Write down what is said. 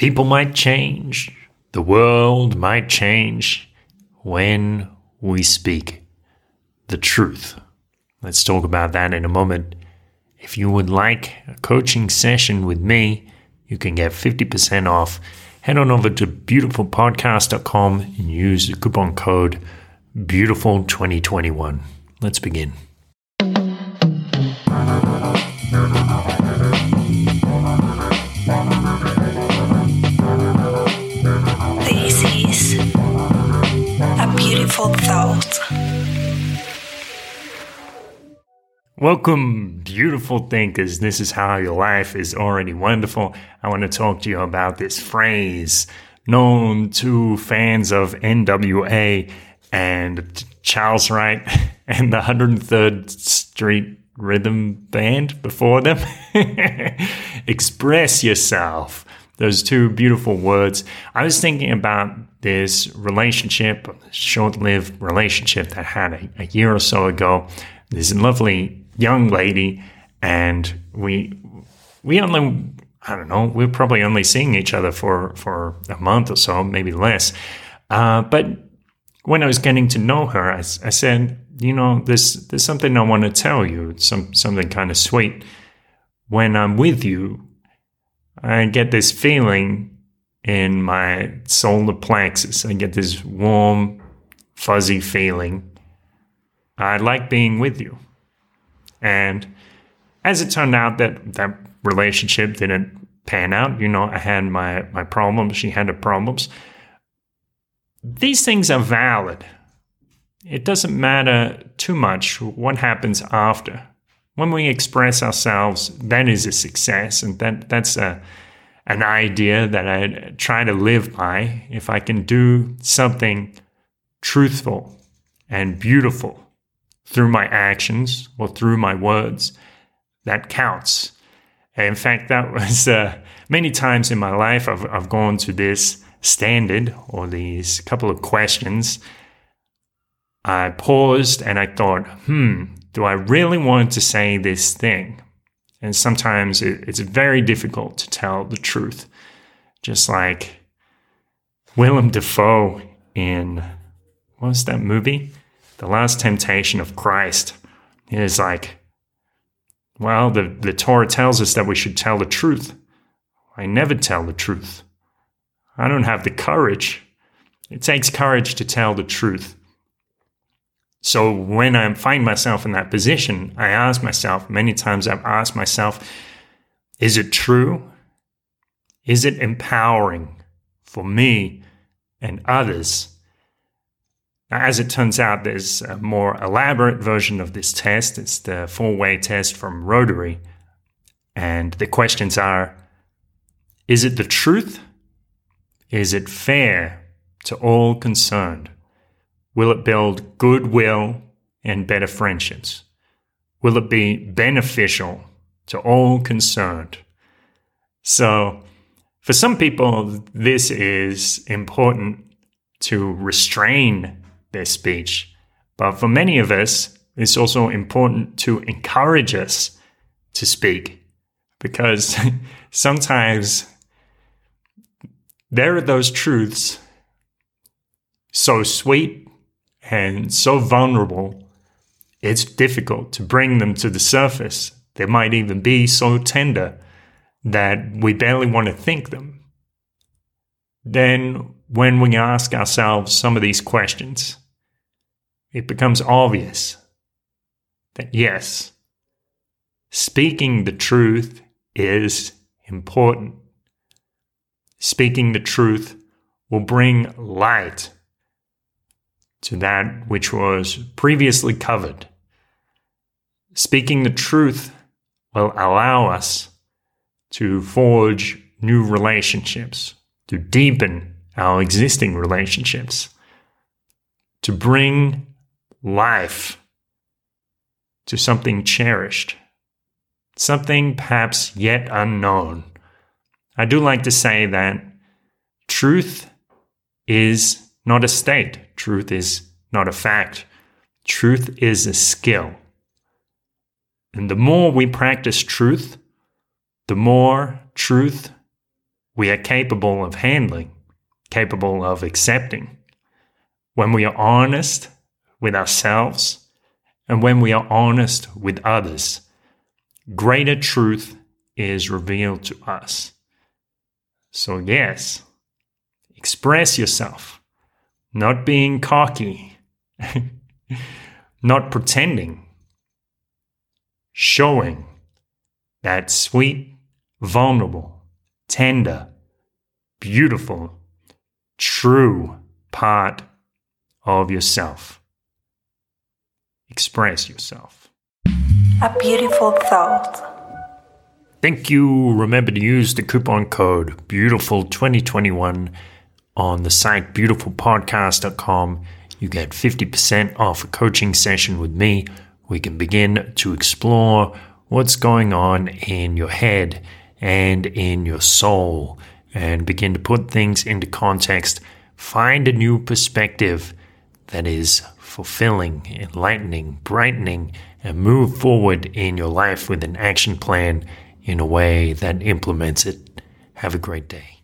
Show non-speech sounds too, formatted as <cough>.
People might change, the world might change when we speak the truth. Let's talk about that in a moment. If you would like a coaching session with me, you can get 50% off. Head on over to beautifulpodcast.com and use the coupon code beautiful2021. Let's begin. Welcome, beautiful thinkers. This is how your life is already wonderful. I want to talk to you about this phrase known to fans of NWA and Charles Wright <laughs> and the 103rd Street Rhythm Band before them. <laughs> Express yourself. Those two beautiful words. I was thinking about this relationship, short lived relationship that I had a, a year or so ago. This lovely young lady, and we we only I don't know we're probably only seeing each other for for a month or so, maybe less. Uh, but when I was getting to know her, I, I said, you know, there's there's something I want to tell you. Some something kind of sweet. When I'm with you, I get this feeling in my solar plexus. I get this warm, fuzzy feeling. I like being with you. And as it turned out that that relationship didn't pan out, you know, I had my my problems, she had her problems. These things are valid. It doesn't matter too much what happens after. When we express ourselves, that is a success, and that that's a an idea that I try to live by. If I can do something truthful and beautiful through my actions or through my words, that counts. In fact, that <laughs> was uh, many times in my life I've, I've gone to this standard or these couple of questions. I paused and I thought, hmm, do I really want to say this thing? And sometimes it, it's very difficult to tell the truth. Just like Willem Dafoe in, what was that movie? The Last Temptation of Christ. Is like, well, the, the Torah tells us that we should tell the truth. I never tell the truth. I don't have the courage. It takes courage to tell the truth. So when I find myself in that position, I ask myself, many times I've asked myself, is it true? Is it empowering for me and others? As it turns out, there's a more elaborate version of this test. It's the four way test from Rotary. And the questions are Is it the truth? Is it fair to all concerned? Will it build goodwill and better friendships? Will it be beneficial to all concerned? So, for some people, this is important to restrain their speech. But for many of us, it's also important to encourage us to speak because <laughs> sometimes there are those truths so sweet and so vulnerable, it's difficult to bring them to the surface. They might even be so tender that we barely want to think them. Then, when we ask ourselves some of these questions, it becomes obvious that yes, speaking the truth is important. Speaking the truth will bring light to that which was previously covered. Speaking the truth will allow us to forge new relationships, to deepen our existing relationships, to bring life to something cherished, something perhaps yet unknown. I do like to say that truth is not a state. Truth is not a fact. Truth is a skill. And the more we practice truth, the more truth we are capable of handling, capable of accepting. When we are honest with ourselves and when we are honest with others, greater truth is revealed to us. So, yes, express yourself, not being cocky, <laughs> not pretending, showing that sweet, vulnerable, tender, beautiful, true part of yourself. Express yourself. A beautiful thought. Thank you. Remember to use the coupon code Beautiful2021 on the site beautifulpodcast.com. You get 50% off a coaching session with me. We can begin to explore what's going on in your head and in your soul and begin to put things into context. Find a new perspective that is fulfilling, enlightening, brightening, and move forward in your life with an action plan in a way that implements it. Have a great day.